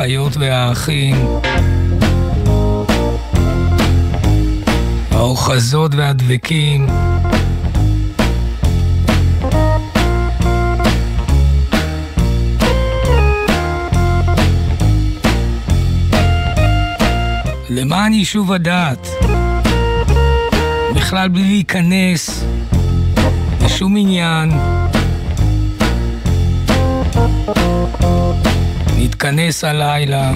האחיות והאחים, האוחזות והדבקים, למען יישוב הדעת, בכלל בלי להיכנס לשום עניין. נתכנס הלילה.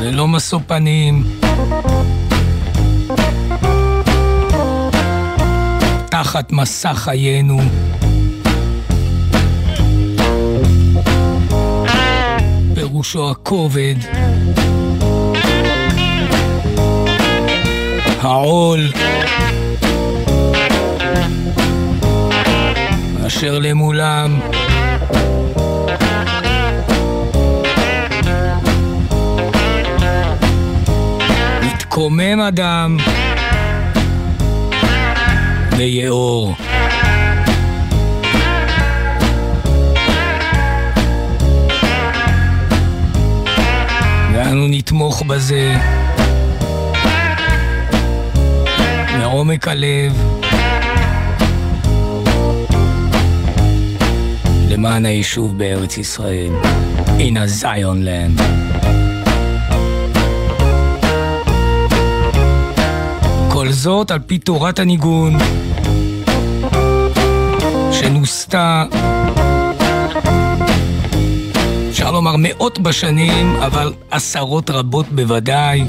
ללא משוא פנים. תחת מסע חיינו. פירושו הכובד. העול אשר למולם מתקומם אדם ליאור. ואנו נתמוך בזה מעומק הלב. למען היישוב בארץ ישראל, in a Zion land. כל זאת על פי תורת הניגון, שנוסתה, אפשר לומר מאות בשנים, אבל עשרות רבות בוודאי.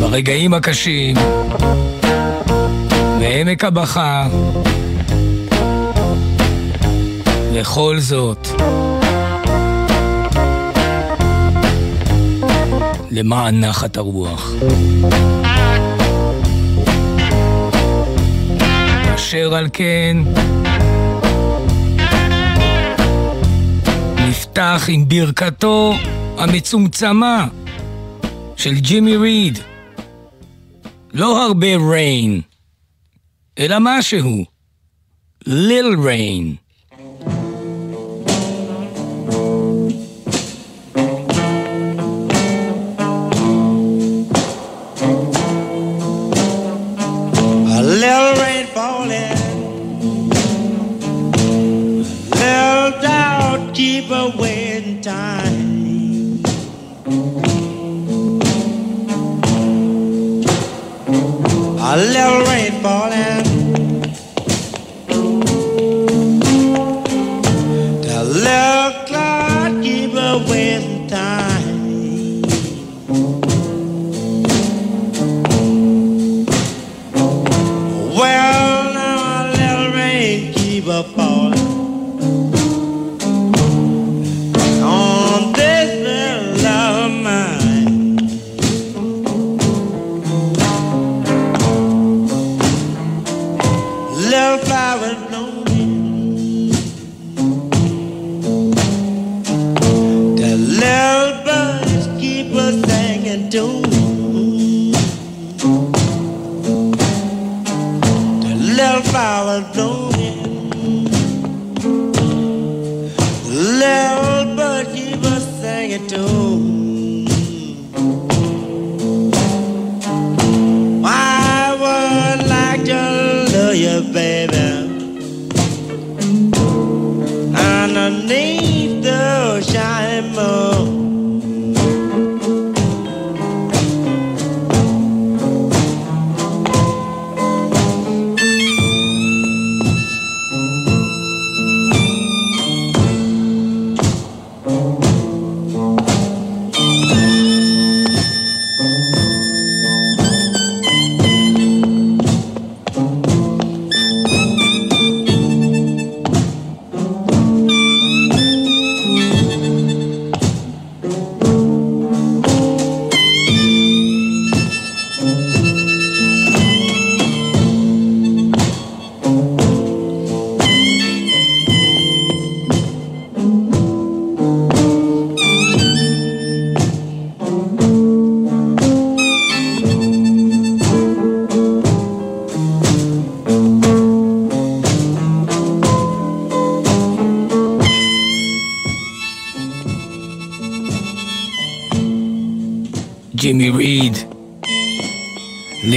ברגעים הקשים, בעמק הבכה, וכל זאת, למען נחת הרוח. אשר על כן, נפתח עם ברכתו המצומצמה של ג'ימי ריד. לא הרבה ריין, אלא משהו. ליל ריין. Little rain falling, little doubt keep away in time. A little rain falling, the little cloud keep away in time.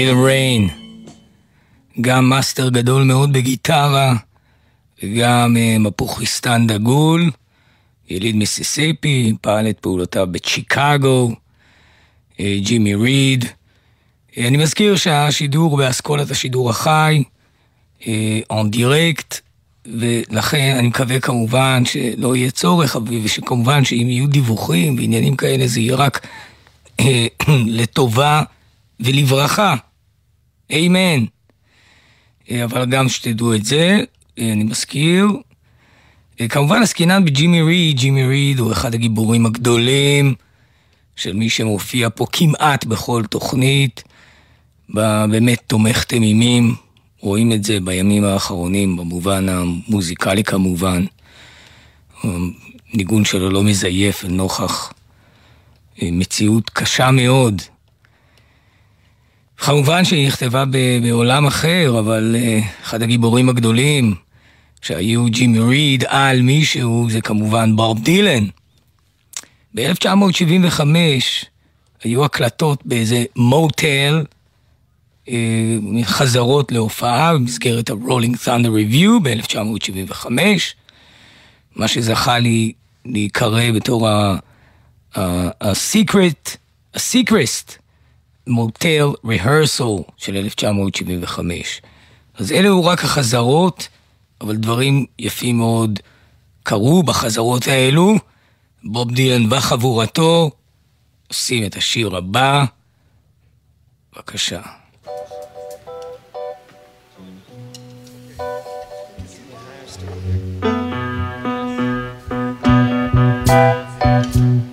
Little Rain, גם מאסטר גדול מאוד בגיטרה, וגם אה, מפוחיתן דגול, יליד מיסיסיפי, פעל את פעולותיו בצ'יקגו, אה, ג'ימי ריד. אה, אני מזכיר שהשידור באסכולת השידור החי, en direct, ולכן אני מקווה כמובן שלא יהיה צורך, ושכמובן שאם יהיו דיווחים ועניינים כאלה זה יהיה רק אה, לטובה ולברכה. איימן. אה, אבל גם שתדעו את זה, אה, אני מזכיר. כמובן עסקינן בג'ימי ריד, ג'ימי ריד הוא אחד הגיבורים הגדולים של מי שמופיע פה כמעט בכל תוכנית, באמת תומך תמימים, רואים את זה בימים האחרונים, במובן המוזיקלי כמובן. ניגון שלו לא מזייף לנוכח אה, מציאות קשה מאוד. כמובן שהיא נכתבה בעולם אחר, אבל אה, אחד הגיבורים הגדולים שהיו ג'ימי ריד על מישהו זה כמובן בוב דילן. ב-1975 היו הקלטות באיזה מוטל, אה, חזרות להופעה במסגרת ה-Rolling Thunder Review ב-1975, מה שזכה לי להיקרא בתור ה-Secret, ה-Secret Motel Rehearsal של 1975. אז אלה הוא רק החזרות, אבל דברים יפים מאוד קרו בחזרות האלו. בוב דילן וחבורתו עושים את השיר הבא. בבקשה. at you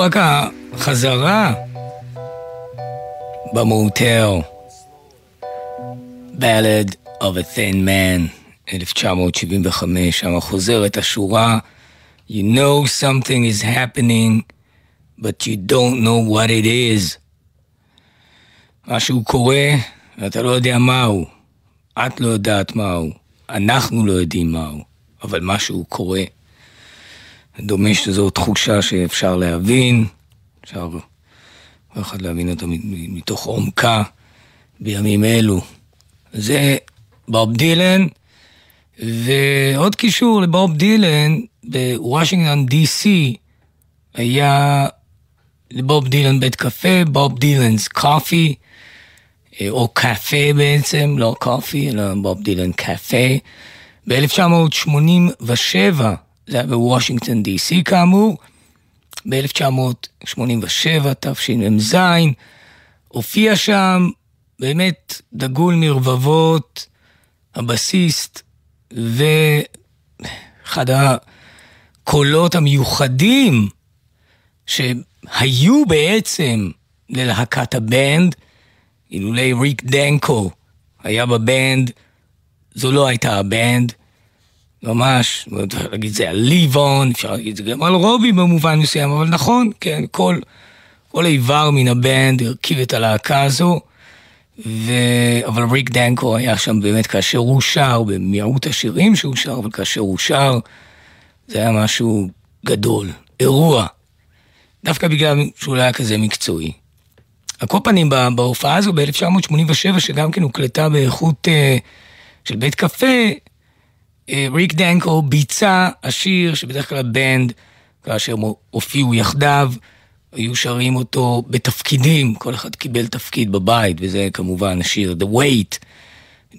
רק החזרה במוטר. Ballad of a Thin Man, 1975, שם חוזרת השורה You know something is happening, but you don't know what it is. משהו קורה, ואתה לא יודע מהו. את לא יודעת מהו. אנחנו לא יודעים מהו. אבל משהו קורה. דומה שזו תחושה שאפשר להבין, אפשר כל אחד להבין אותה מתוך עומקה בימים אלו. זה בוב דילן, ועוד קישור לבוב דילן, בוושינגטון די.סי היה לבוב דילן בית קפה, בוב דילנס קופי, או קפה בעצם, לא קופי, אלא בוב דילן קפה. ב-1987, זה היה בוושינגטון די.סי כאמור, ב-1987, תשמ"ז, הופיע שם באמת דגול מרבבות, הבסיסט, ואחד הקולות המיוחדים שהיו בעצם ללהקת הבנד, אילולי ריק דנקו היה בבנד, זו לא הייתה הבנד, ממש, אפשר להגיד זה על ליבון, אפשר להגיד זה גם על רובי במובן מסוים, אבל נכון, כן, כל, כל איבר מן הבנד הרכיב את הלהקה הזו, ו... אבל ריק דנקו היה שם באמת כאשר הוא שר, במיעוט השירים שהוא שר, אבל כאשר הוא שר, זה היה משהו גדול, אירוע, דווקא בגלל שהוא לא היה כזה מקצועי. על כל פנים, בהופעה הזו ב-1987, שגם כן הוקלטה באיכות uh, של בית קפה, ריק דנקו ביצע השיר שבדרך כלל בנד, כאשר הם הופיעו יחדיו, היו שרים אותו בתפקידים, כל אחד קיבל תפקיד בבית, וזה כמובן השיר The Wait.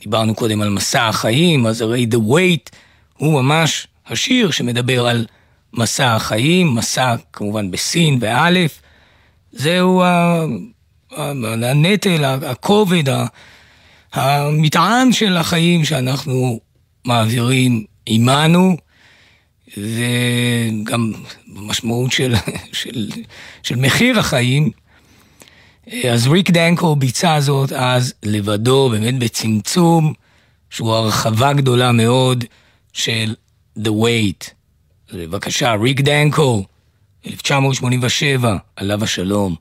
דיברנו קודם על מסע החיים, אז הרי The Wait הוא ממש השיר שמדבר על מסע החיים, מסע כמובן בסין באלף. זהו הנטל, הכובד, המטען של החיים שאנחנו מעבירים עימנו, וגם במשמעות של, של, של מחיר החיים. אז ריק דנקו ביצע זאת אז לבדו, באמת בצמצום, שהוא הרחבה גדולה מאוד של The Wait. בבקשה, ריק דנקו, 1987, עליו השלום.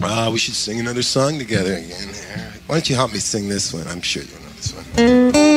Uh, we should sing another song together again. Why don't you help me sing this one? I'm sure you'll know this one.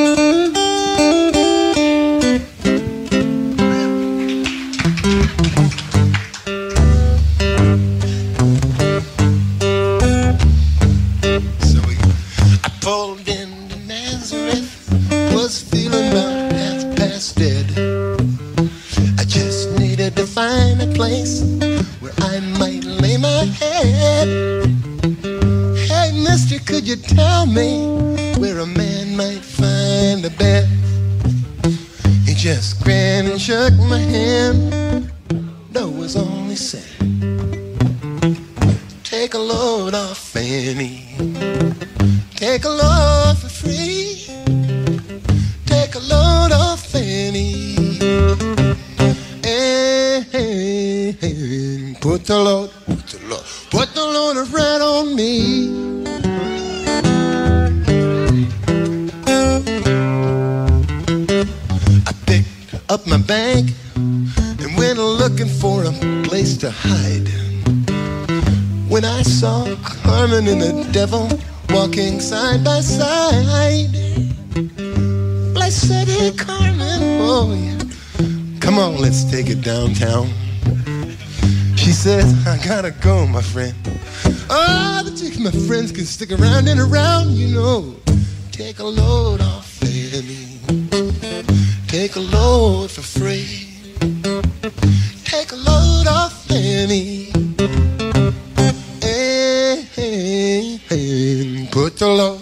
Still alone.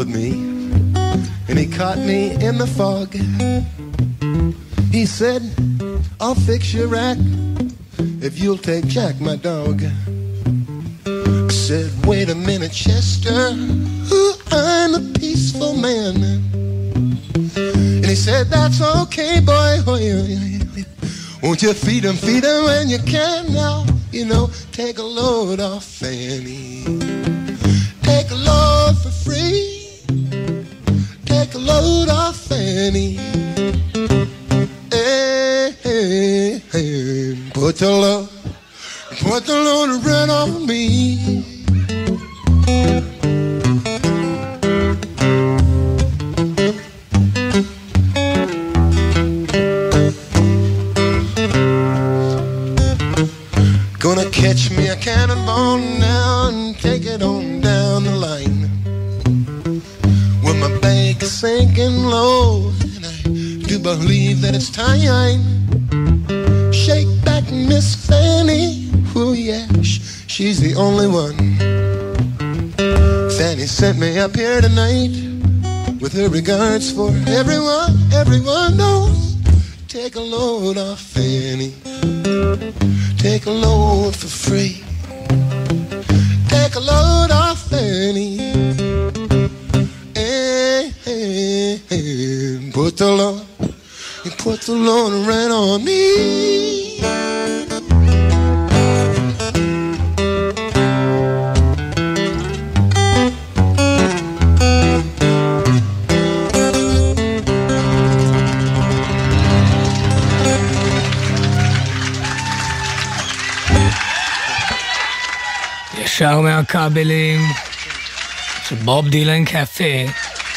followed me and he caught me in the fog. He said, I'll fix your rack if you'll take Jack, my dog. I said, wait a minute, Chester, I'm a peaceful man. And he said, that's okay, boy. Won't you feed him, feed him when you can? כבלים, של בוב דילן קפה,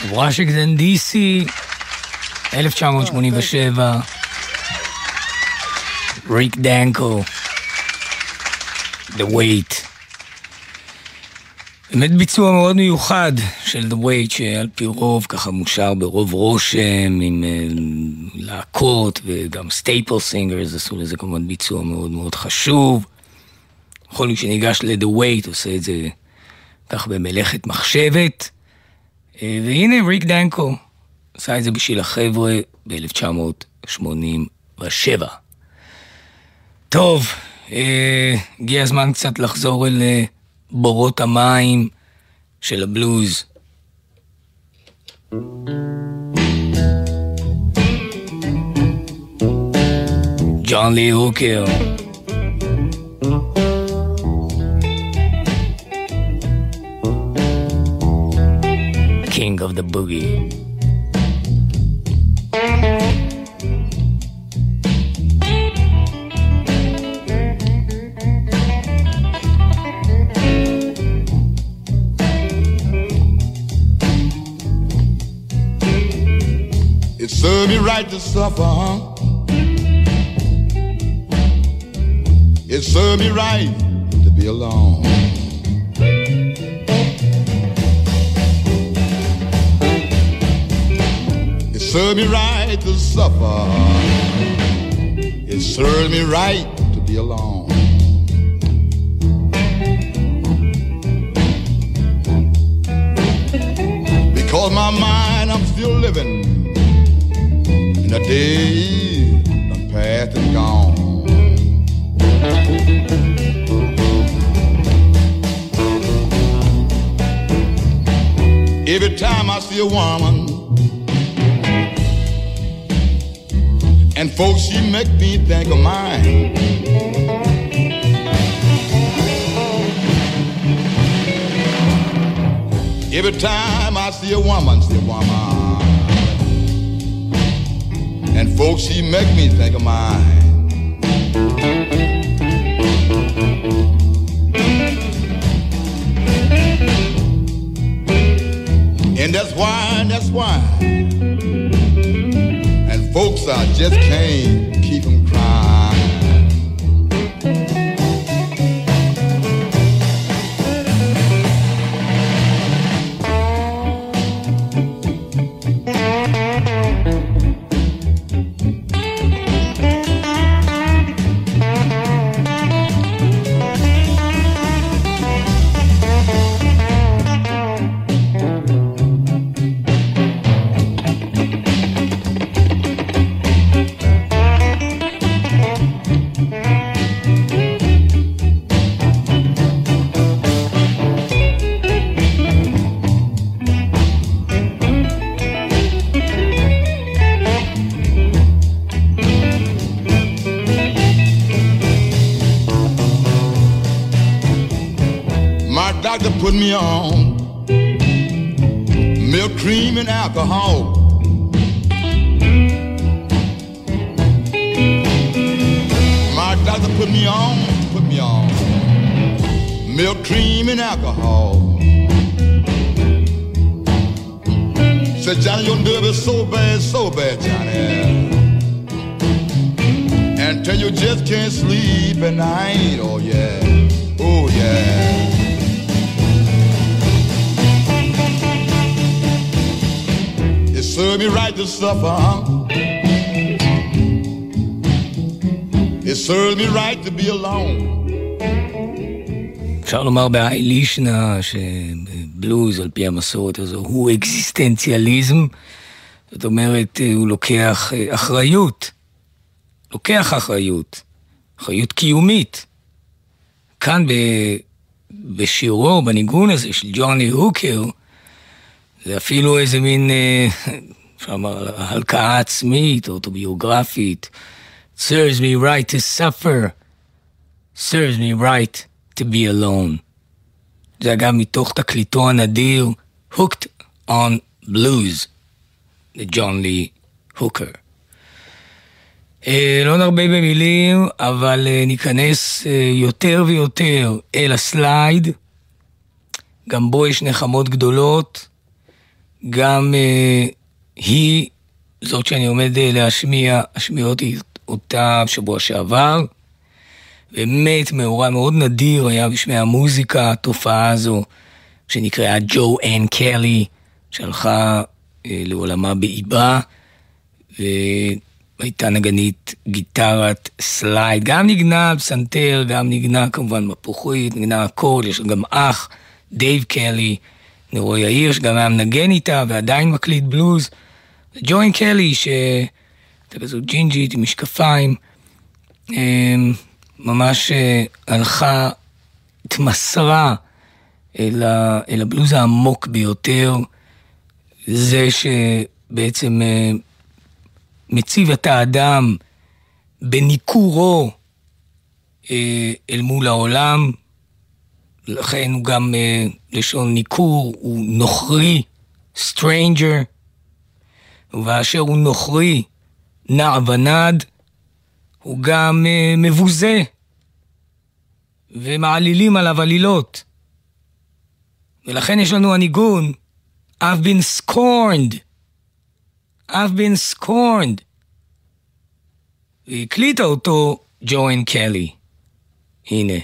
וושינגטון די.סי, 1987, ריק דנקו, The Weight. באמת ביצוע מאוד מיוחד של The Weight, שעל פי רוב ככה מושר ברוב רושם, עם אה, להקות וגם סטייפל סינגרס עשו לזה כמובן ביצוע מאוד מאוד חשוב. יכול להיות שניגש ל-The Wait עושה את זה כך במלאכת מחשבת. אה, והנה ריק דנקו עשה את זה בשביל החבר'ה ב-1987. טוב, אה, הגיע הזמן קצת לחזור אל אה, בורות המים של הבלוז. ג'ון לי הוקר. thank you King of the Boogie. It served me right to suffer, huh? It served me right to be alone. Served me right to suffer. It served me right to be alone. Because my mind, I'm still living in the days done past and gone. Every time I see a woman and folks, she make me think of mine. Every time I see a woman, see a woman, and folks, she make me think of mine. And that's why, that's why. Folks, I just can't No. Me right to suffer. huh? It served me right to be alone. אפשר לומר בהאי לישנה שבלוז על פי המסורת הזו הוא אקזיסטנציאליזם, זאת אומרת הוא לוקח אה, אחריות, לוקח אחריות, אחריות קיומית. כאן ב, בשירו, בניגון הזה של ג'וני הוקר, זה אפילו איזה מין, אה, אפשר לומר, הלקאה עצמית, אוטוביוגרפית. serves me right to suffer, serves me right to be alone. זה אגב מתוך תקליטו הנדיר, Hooked on Blues, לג'ון לי הוקר. אה, לא נרבה במילים, אבל אה, ניכנס אה, יותר ויותר אל הסלייד. גם בו יש נחמות גדולות. גם אה, היא, זאת שאני עומד אה, להשמיע, אשמיע אותי אותה בשבוע שעבר. באמת מאורע מאוד נדיר היה בשמי המוזיקה, התופעה הזו, שנקראה ג'ו אן קלי, שהלכה אה, לעולמה באיבה, והייתה נגנית גיטרת סלייד, גם נגנה פסנתר, גם נגנה כמובן מפוחית, נגנה הכל, יש גם אח, דייב קלי, נרו יאיר, שגם היה מנגן איתה ועדיין מקליט בלוז. ג'ו אן קלי, שהייתה כזאת ג'ינג'ית עם משקפיים, אה, ממש אה, הלכה, התמסרה אל, ה, אל הבלוז העמוק ביותר, זה שבעצם אה, מציב את האדם בניכורו אה, אל מול העולם, לכן הוא גם לשון ניכור, הוא נוכרי, stranger, ובאשר הוא נוכרי, נע ונד, הוא גם אה, מבוזה, ומעלילים עליו עלילות. ולכן יש לנו הניגון, I've been scorned. I've been scorned. והקליטה אותו ג'ואן קלי. הנה.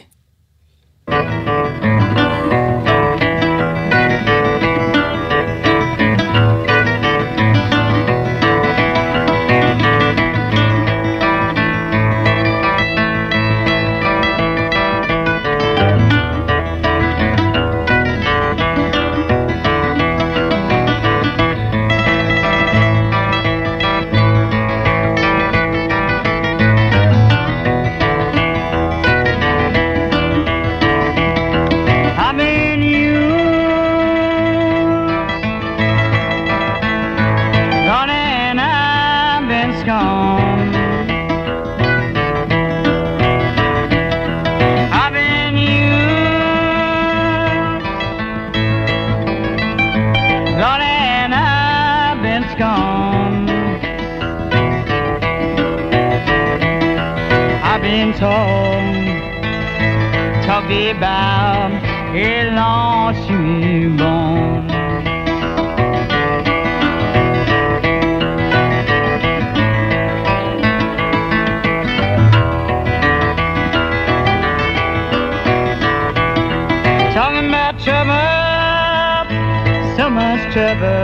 barbe et l'enchubon. Trouble, so much trouble.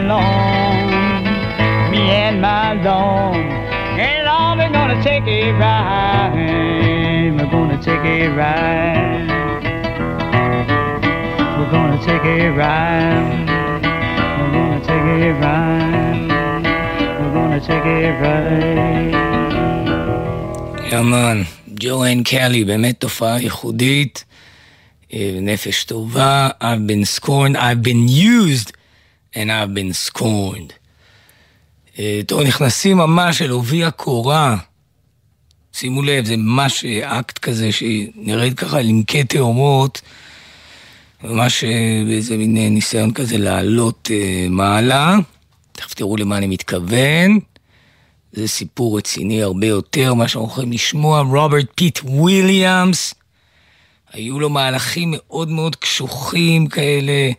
Me and my Lord me and my dog. And all we're gonna take a ride. We're gonna take a ride. We're gonna take a ride. We're gonna take a ride. We're gonna take a ride. יאמן, ג'ואן קלי, באמת תופעה ייחודית, אה, נפש טובה, I've been scorned, I've been used and I've been scorned. טוב, נכנסים ממש אל עובי הקורה. שימו לב, זה ממש אה, אקט כזה שנרד ככה על עמקי תהומות, ממש אה, באיזה מין אה, ניסיון כזה לעלות מעלה. תכף תראו למה אני מתכוון. זה סיפור רציני הרבה יותר, מה שאנחנו יכולים לשמוע. רוברט פיט וויליאמס, היו לו מהלכים מאוד מאוד קשוחים כאלה.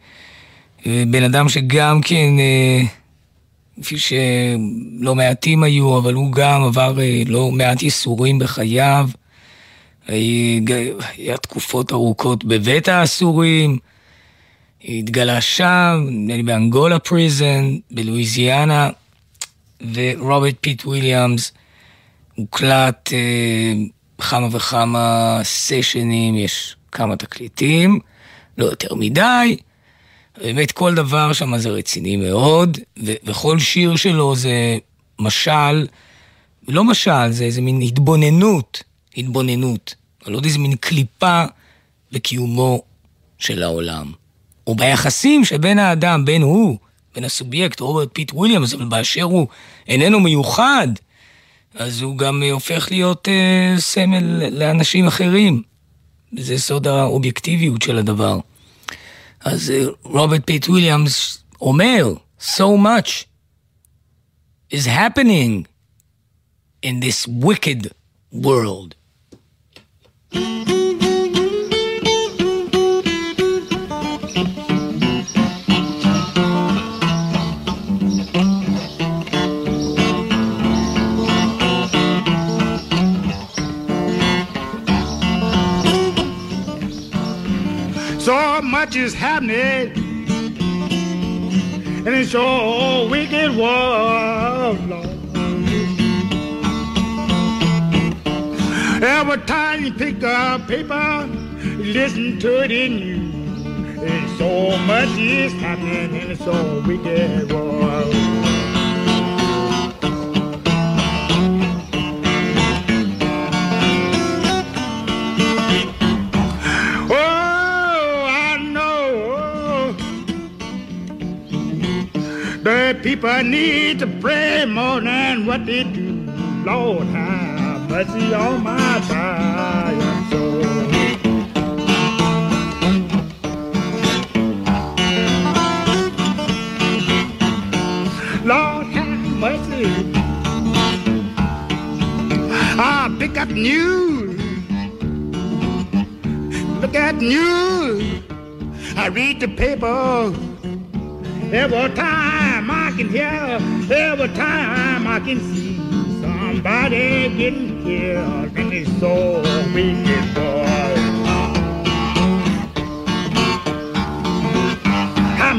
בן אדם שגם כן, אה, כפי שלא מעטים היו, אבל הוא גם עבר אה, לא מעט ייסורים בחייו. היה תקופות ארוכות בבית האסורים, התגלה שם, נדמה לי באנגולה prison, בלואיזיאנה, ורוברט פיט וויליאמס הוקלט אה, כמה וכמה סשנים, יש כמה תקליטים, לא יותר מדי. באמת כל דבר שם זה רציני מאוד, ו- וכל שיר שלו זה משל לא משל, זה איזה מין התבוננות, התבוננות, על עוד איזה מין קליפה בקיומו של העולם. או ביחסים שבין האדם, בין הוא, בין הסובייקט, רוברט פיט וויליאמס, אבל באשר הוא איננו מיוחד, אז הוא גם הופך להיות אה, סמל לאנשים אחרים. וזה סוד האובייקטיביות של הדבר. אז אה, רוברט פיט וויליאמס אומר, so much is happening in this wicked world. Much is happening in this old wicked world, Lord. Every time you pick up paper, listen to it in you. And so much is happening in this old wicked world. People need to pray more than what they do. Lord, have mercy on my tired soul. Lord, have mercy. I pick up news look at news. I read the paper. Every time can hear, every time I can see somebody getting killed and it's so wicked world. Have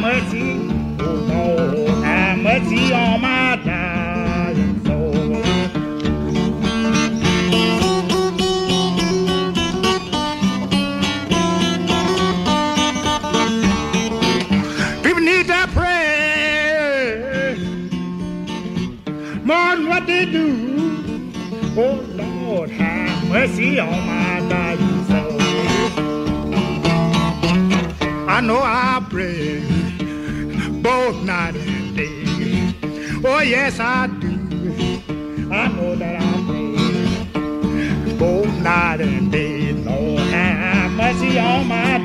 mercy on my dying. I know I pray both night and day. Oh yes, I do. I know that I pray both night and day. Lord, have mercy on my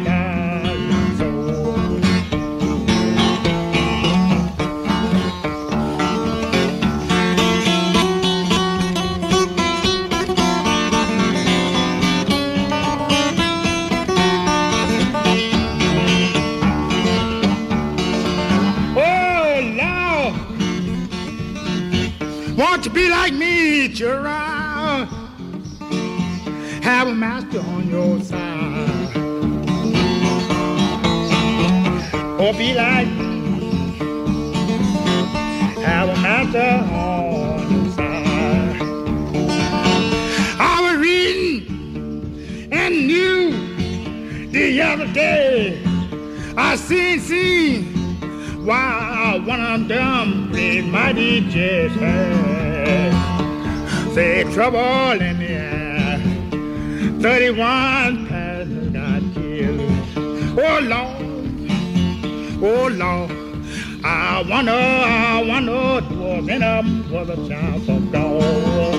meet your eyes. One of them big mighty just had say trouble in the air. 31 passengers got killed. Oh Lord, oh Lord. I wonder, I wonder, was in them was a child of God.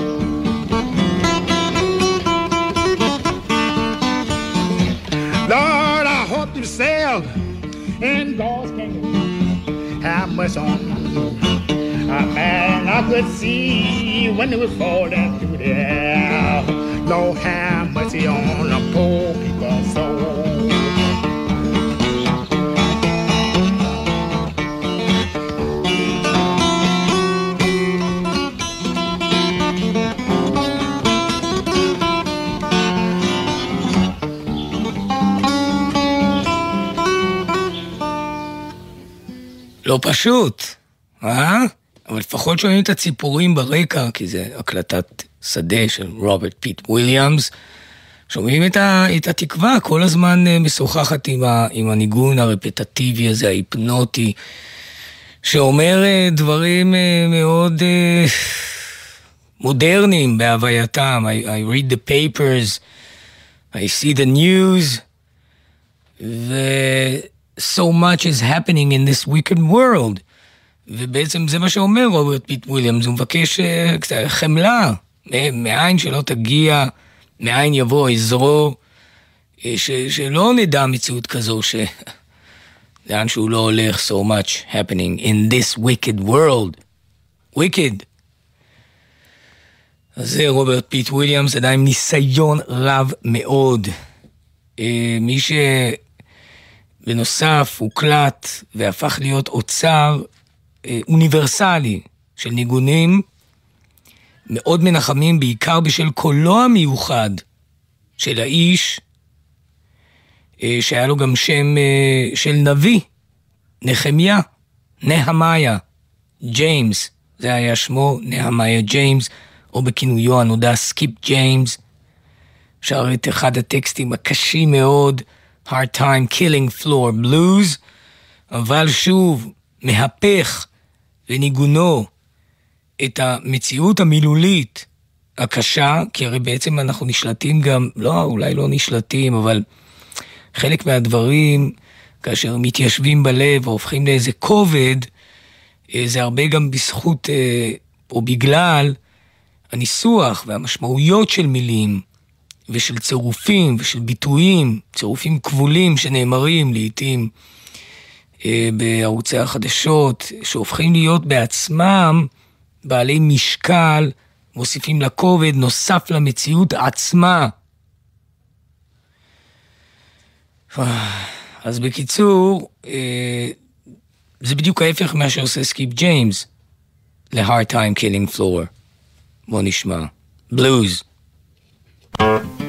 Lord, I hope you sail in God's kingdom. Have mercy on. A man I could see when it was falling through the air. Lord, have mercy on the poor people's soul. לא פשוט, אה? אבל לפחות שומעים את הציפורים ברקע, כי זה הקלטת שדה של רוברט פיט וויליאמס. שומעים את, ה, את התקווה, כל הזמן אה, משוחחת עם, ה, עם הניגון הרפטטיבי הזה, ההיפנוטי, שאומר אה, דברים אה, מאוד מודרניים בהווייתם. I, I read the papers, I see the news, ו- so much is happening in this wicked world. ובעצם זה מה שאומר רוברט פיט וויליאמס, הוא מבקש אה, קצת חמלה, מאין שלא תגיע, מאין יבוא עזרו, אה, ש- שלא נדע מציאות כזו ש... לאן שהוא לא הולך, so much happening in this wicked world. wicked. אז זה רוברט פיט וויליאמס, עדיין ניסיון רב מאוד. אה, מי שבנוסף הוקלט והפך להיות אוצר אה, אוניברסלי של ניגונים מאוד מנחמים, בעיקר בשל קולו המיוחד של האיש, אה, שהיה לו גם שם אה, של נביא, נחמיה, נהמיה, ג'יימס, זה היה שמו, נהמיה ג'יימס, או בכינויו הנודע סקיפ ג'יימס, שר את אחד הטקסטים הקשים מאוד, hard time killing floor blues, אבל שוב, מהפך וניגונו את המציאות המילולית הקשה, כי הרי בעצם אנחנו נשלטים גם, לא, אולי לא נשלטים, אבל חלק מהדברים, כאשר מתיישבים בלב והופכים לאיזה כובד, אה, זה הרבה גם בזכות אה, או בגלל הניסוח והמשמעויות של מילים ושל צירופים ושל ביטויים, צירופים כבולים שנאמרים לעיתים אה, בערוצי החדשות, שהופכים להיות בעצמם בעלי משקל, מוסיפים לכובד נוסף למציאות עצמה. אז בקיצור, אה, זה בדיוק ההפך ממה שעושה סקיפ ג'יימס ל-hard time killing floor. בוא נשמע. בלוז. When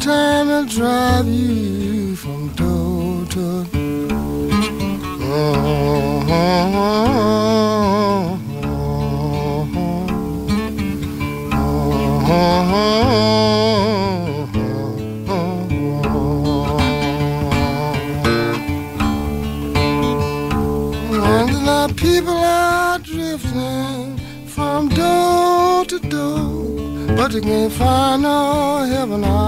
time will drive you from door to And the people are drifting from door to door, but they can't find no heaven. I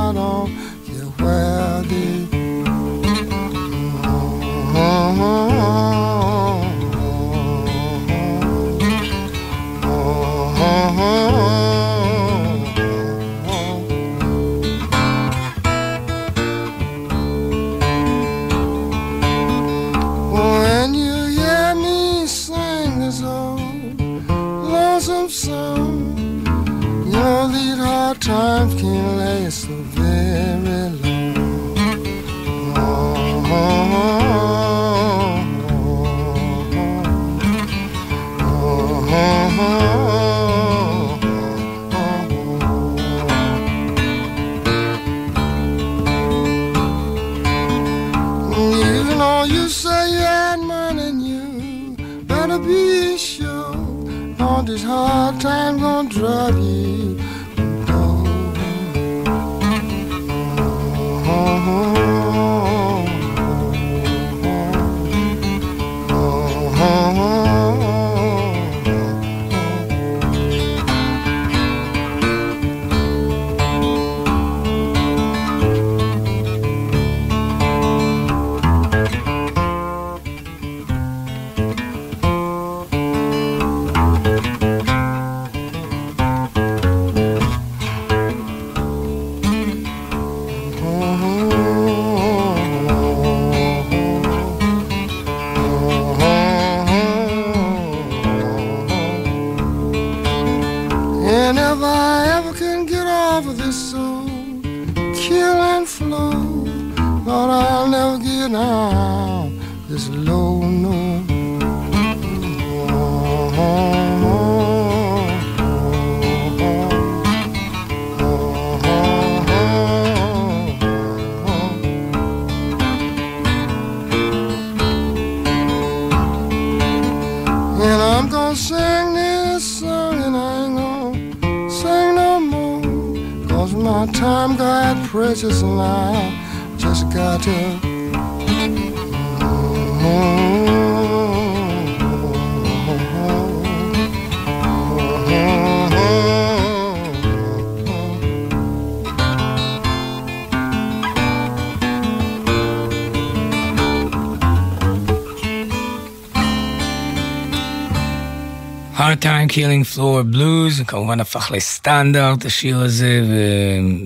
Killing Floor Blues, כמובן הפך לסטנדרט השיר הזה,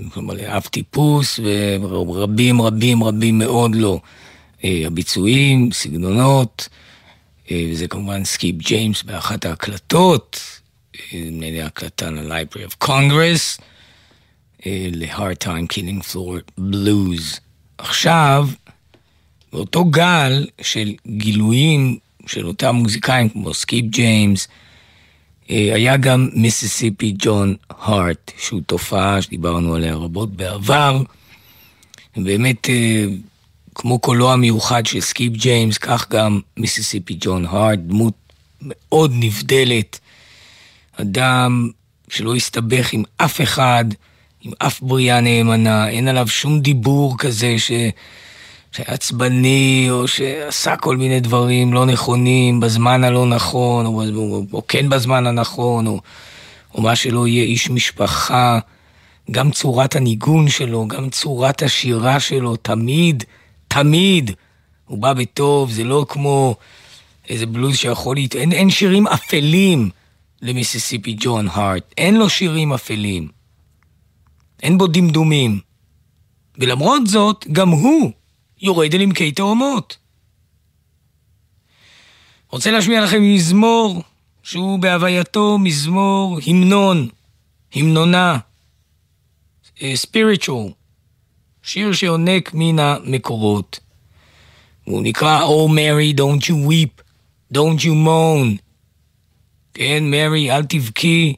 וכלומר לאב טיפוס, ורבים רבים רבים מאוד לו אה, הביצועים, סגנונות, אה, וזה כמובן סקיפ ג'יימס באחת ההקלטות, אה, נדמה לי ההקלטה ל-Library of Congress, ל-Hard Time Killing Floor Blues. עכשיו, באותו גל של גילויים של אותם מוזיקאים כמו סקיפ ג'יימס, היה גם מיסיסיפי ג'ון הארט, שהוא תופעה שדיברנו עליה רבות בעבר. באמת, אה, כמו קולו המיוחד של סקיפ ג'יימס, כך גם מיסיסיפי ג'ון הארט, דמות מאוד נבדלת. אדם שלא הסתבך עם אף אחד, עם אף בריאה נאמנה, אין עליו שום דיבור כזה ש... שעצבני, או שעשה כל מיני דברים לא נכונים בזמן הלא נכון, או, או, או כן בזמן הנכון, או, או מה שלא יהיה, איש משפחה. גם צורת הניגון שלו, גם צורת השירה שלו, תמיד, תמיד, הוא בא בטוב, זה לא כמו איזה בלוז שיכול להיות, אין, אין שירים אפלים למיסיסיפי ג'ון הארט, אין לו שירים אפלים. אין בו דמדומים. ולמרות זאת, גם הוא יורד אל עמקי תאומות. רוצה להשמיע לכם מזמור שהוא בהווייתו מזמור המנון, המנונה, אה, שיר שיונק מן המקורות. הוא נקרא Oh Mary, don't you weep, don't you moan. כן, מרי, אל תבכי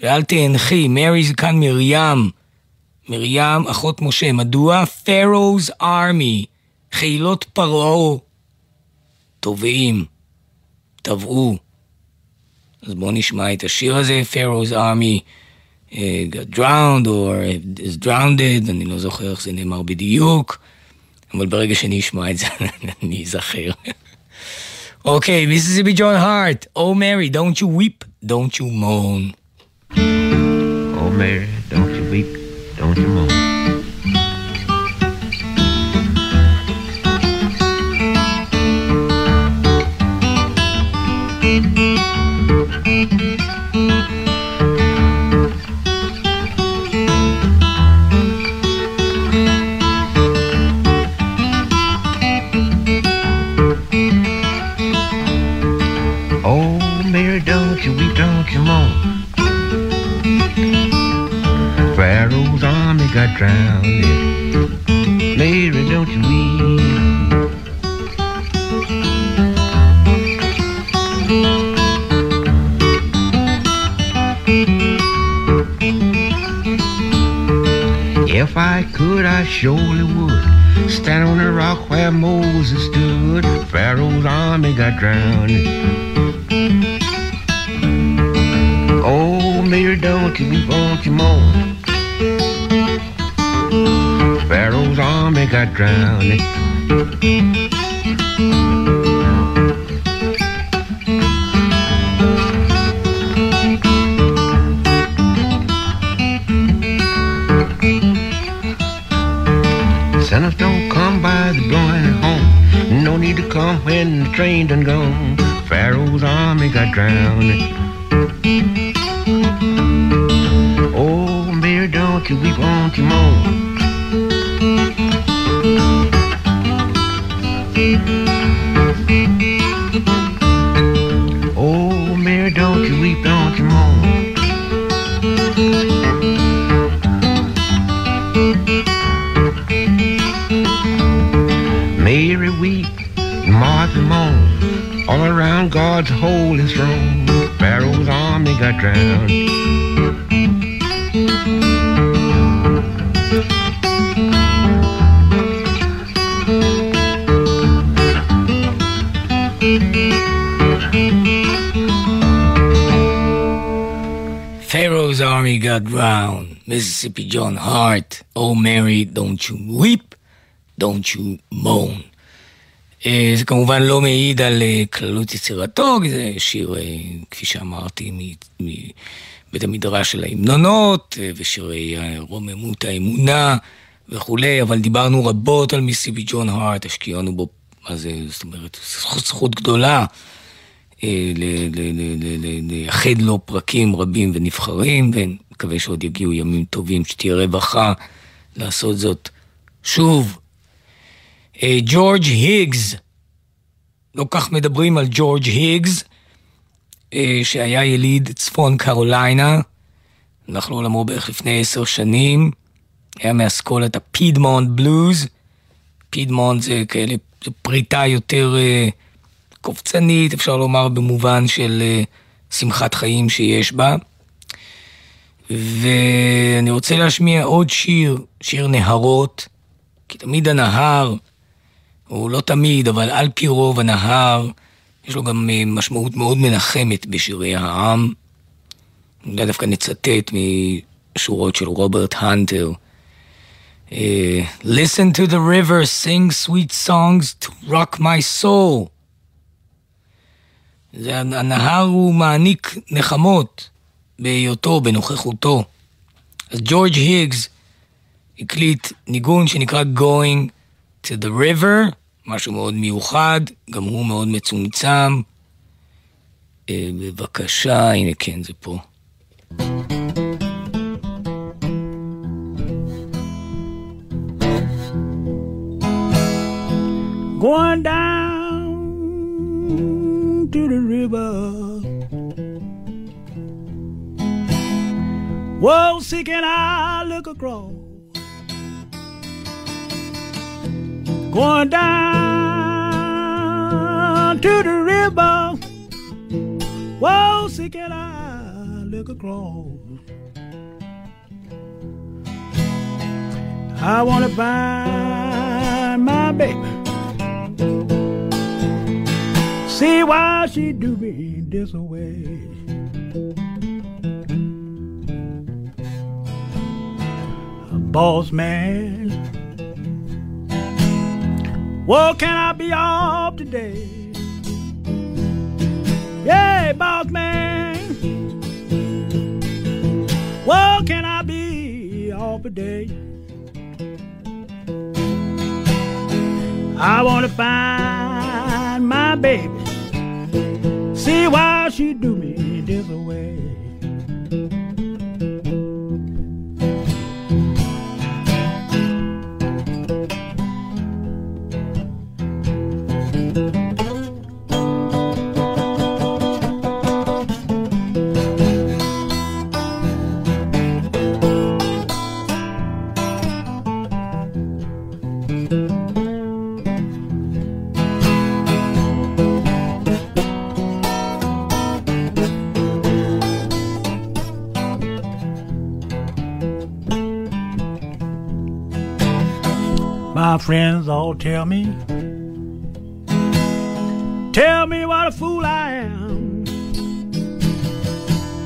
ואל תאנחי. מרי זה כאן מרים. מרים, אחות משה. מדוע? Pharaoh's army, חילות פרעה, טובעים, טבעו. אז בואו נשמע את השיר הזה, Pharaoh's army uh, got drowned or is drowned, אני לא זוכר איך זה נאמר בדיוק, אבל ברגע שאני אשמע את זה אני אזכר. אוקיי, מיסיסיפי ג'ון הארט, Oh Mary, don't you weep, don't you moan. Oh Mary, don't you moan. Got drowned. Mary, don't you weep. If I could, I surely would stand on the rock where Moses stood. Pharaoh's army got drowned. Oh, Mary, don't you weep, don't you moan. Pharaoh's army got drowned. Sinners don't come by the blowing home. No need to come when the train done gone. Pharaoh's army got drowned. Oh, Mary, don't you weep, won't you moan? Pharaoh's army got drowned. Pharaoh's army got drowned, Mississippi John Hart, Oh Mary, don't you weep, don't you moan. אה, זה כמובן לא מעיד על אה, כללות יצירתו, כי זה שיר, אה, כפי שאמרתי, מבית המדרש של ההמנונות, ושירי רוממות האמונה וכולי, אבל דיברנו רבות על מיסיבי ג'ון הארט, השקיענו בו, מה זה, זאת אומרת, זכות, זכות גדולה. לייחד לו פרקים רבים ונבחרים, ונקווה שעוד יגיעו ימים טובים, שתהיה רווחה לעשות זאת שוב. אה, ג'ורג' היגס, לא כך מדברים על ג'ורג' היגס, אה, שהיה יליד צפון קרוליינה, הלך לעולמו בערך לפני עשר שנים, היה מאסכולת הפידמונט בלוז, פידמונט זה כאלה, זה פריטה יותר אה, קופצנית, אפשר לומר במובן של שמחת חיים שיש בה. ואני רוצה להשמיע עוד שיר, שיר נהרות, כי תמיד הנהר, הוא לא תמיד, אבל על פי רוב הנהר, יש לו גם אה, משמעות מאוד מנחמת בשירי העם. אולי דווקא נצטט משורות של רוברט הנטר. אה, Listen to the river, sing sweet songs to rock my soul. זה הנהר הוא מעניק נחמות בהיותו, בנוכחותו. אז ג'ורג' היגס הקליט ניגון שנקרא Going to the River, משהו מאוד מיוחד, גם הוא מאוד מצומצם. אה, בבקשה, הנה כן, זה פה. going down to the river. Whoa, see can I look across? Going down to the river. Whoa, see can I look across? I wanna find my baby. See why she do me this way. A boss man. Well, can I be off today? Yeah, boss man. Well, can I be off today? I wanna find my baby. See why she do me this way. Friends all tell me, tell me what a fool I am.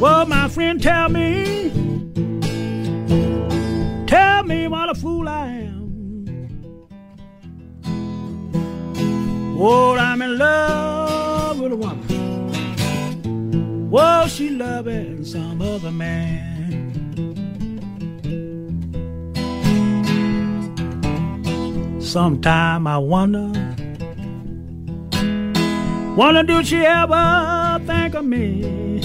Well, my friend, tell me, tell me what a fool I am. Oh, I'm in love with a woman. Well, she loving some other man. Sometime I wonder, wonder do she ever think of me?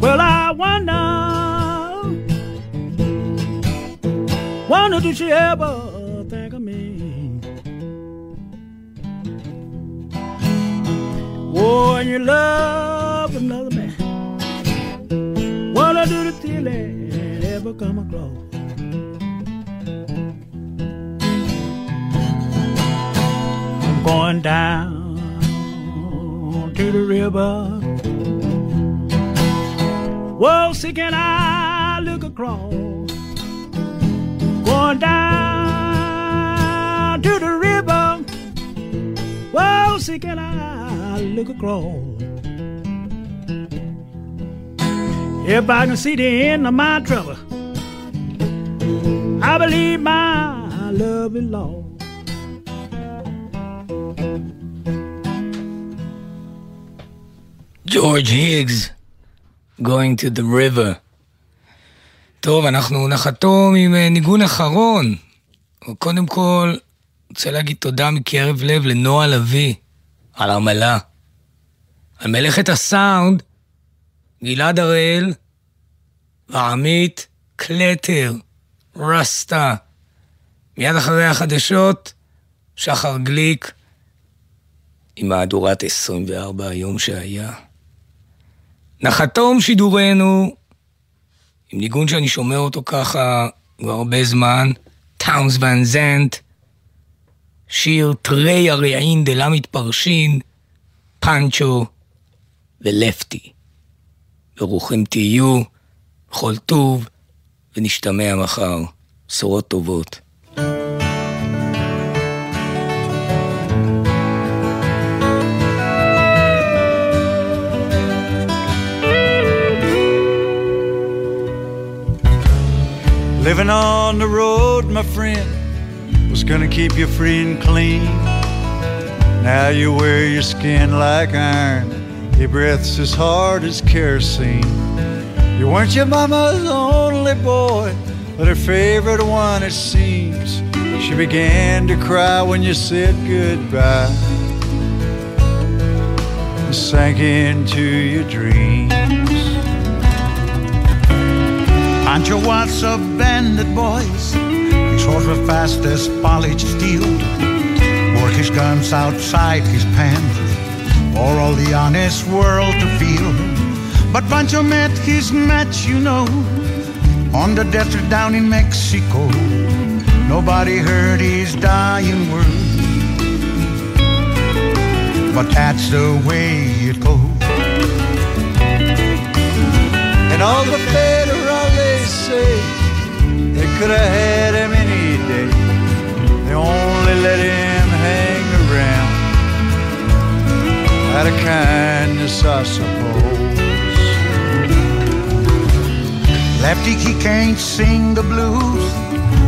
Well, I wonder, wonder do she ever think of me? Oh, and you love another man. Wonder do the feeling ever come across? Going down to the river. Well, see, can I look across? Going down to the river. Well, see, can I look across? If I can see the end of my trouble, I believe my love is lost. ג'ורג' היגס, going to the river. טוב, אנחנו נחתום עם אה, ניגון אחרון. קודם כל, רוצה להגיד תודה מקרב לב לנועה לביא על עמלה. על מלאכת הסאונד, גלעד הראל ועמית קלטר, רסטה. מיד אחרי החדשות, שחר גליק עם מהדורת 24 היום שהיה. נחתום שידורנו עם ניגון שאני שומע אותו ככה כבר הרבה זמן, טאונס ואן זנט, שיר תרי הרעין דלה מתפרשין, פאנצ'ו ולפטי. ברוכים תהיו, בכל טוב, ונשתמע מחר. בשורות טובות. Living on the road, my friend, was gonna keep you free and clean. Now you wear your skin like iron, your breath's as hard as kerosene. You weren't your mama's only boy, but her favorite one, it seems. She began to cry when you said goodbye and sank into your dreams. Pancho was a bandit, boys. His horse was fast as polished steel. Wore his guns outside his pants for all the honest world to feel. But Pancho met his match, you know, on the desert down in Mexico. Nobody heard his dying word. But that's the way it goes. And all the they could have had him any day. They only let him hang around out of kindness, I suppose. Lefty, he can't sing the blues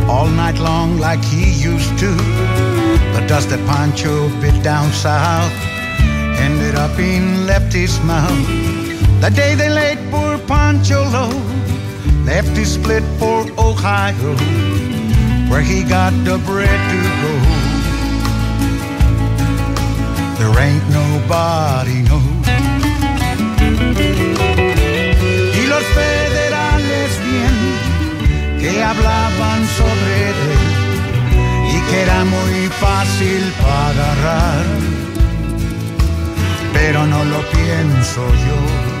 all night long like he used to. The dust that Pancho bit down south ended up in Lefty's mouth. The day they laid poor Pancho low, Lefty split for Ohio, where he got the bread to go. There ain't nobody knows. Y los federales bien que hablaban sobre él y que era muy fácil para agarrar, pero no lo pienso yo.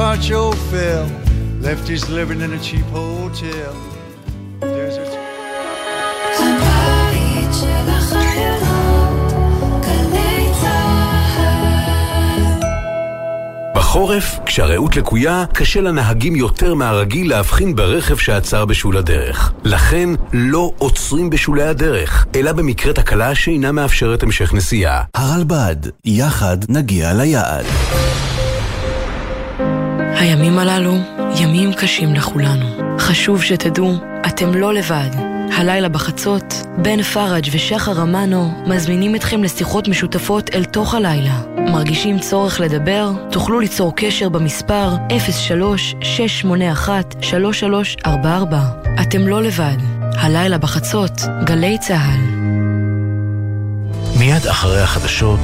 Pancho fell, left his living in a cheap hotel. בחורף, כשהרעות לקויה, קשה לנהגים יותר מהרגיל להבחין ברכב שעצר בשול הדרך. לכן, לא עוצרים בשולי הדרך, אלא במקרה תקלה שאינה מאפשרת המשך נסיעה. הרלב"ד, יחד נגיע ליעד. הימים הללו ימים קשים לכולנו. חשוב שתדעו, אתם לא לבד. הלילה בחצות, בן פראג' ושחר אמנו מזמינים אתכם לשיחות משותפות אל תוך הלילה. מרגישים צורך לדבר? תוכלו ליצור קשר במספר 03-681-3344. אתם לא לבד. הלילה בחצות, גלי צה"ל. מיד אחרי החדשות,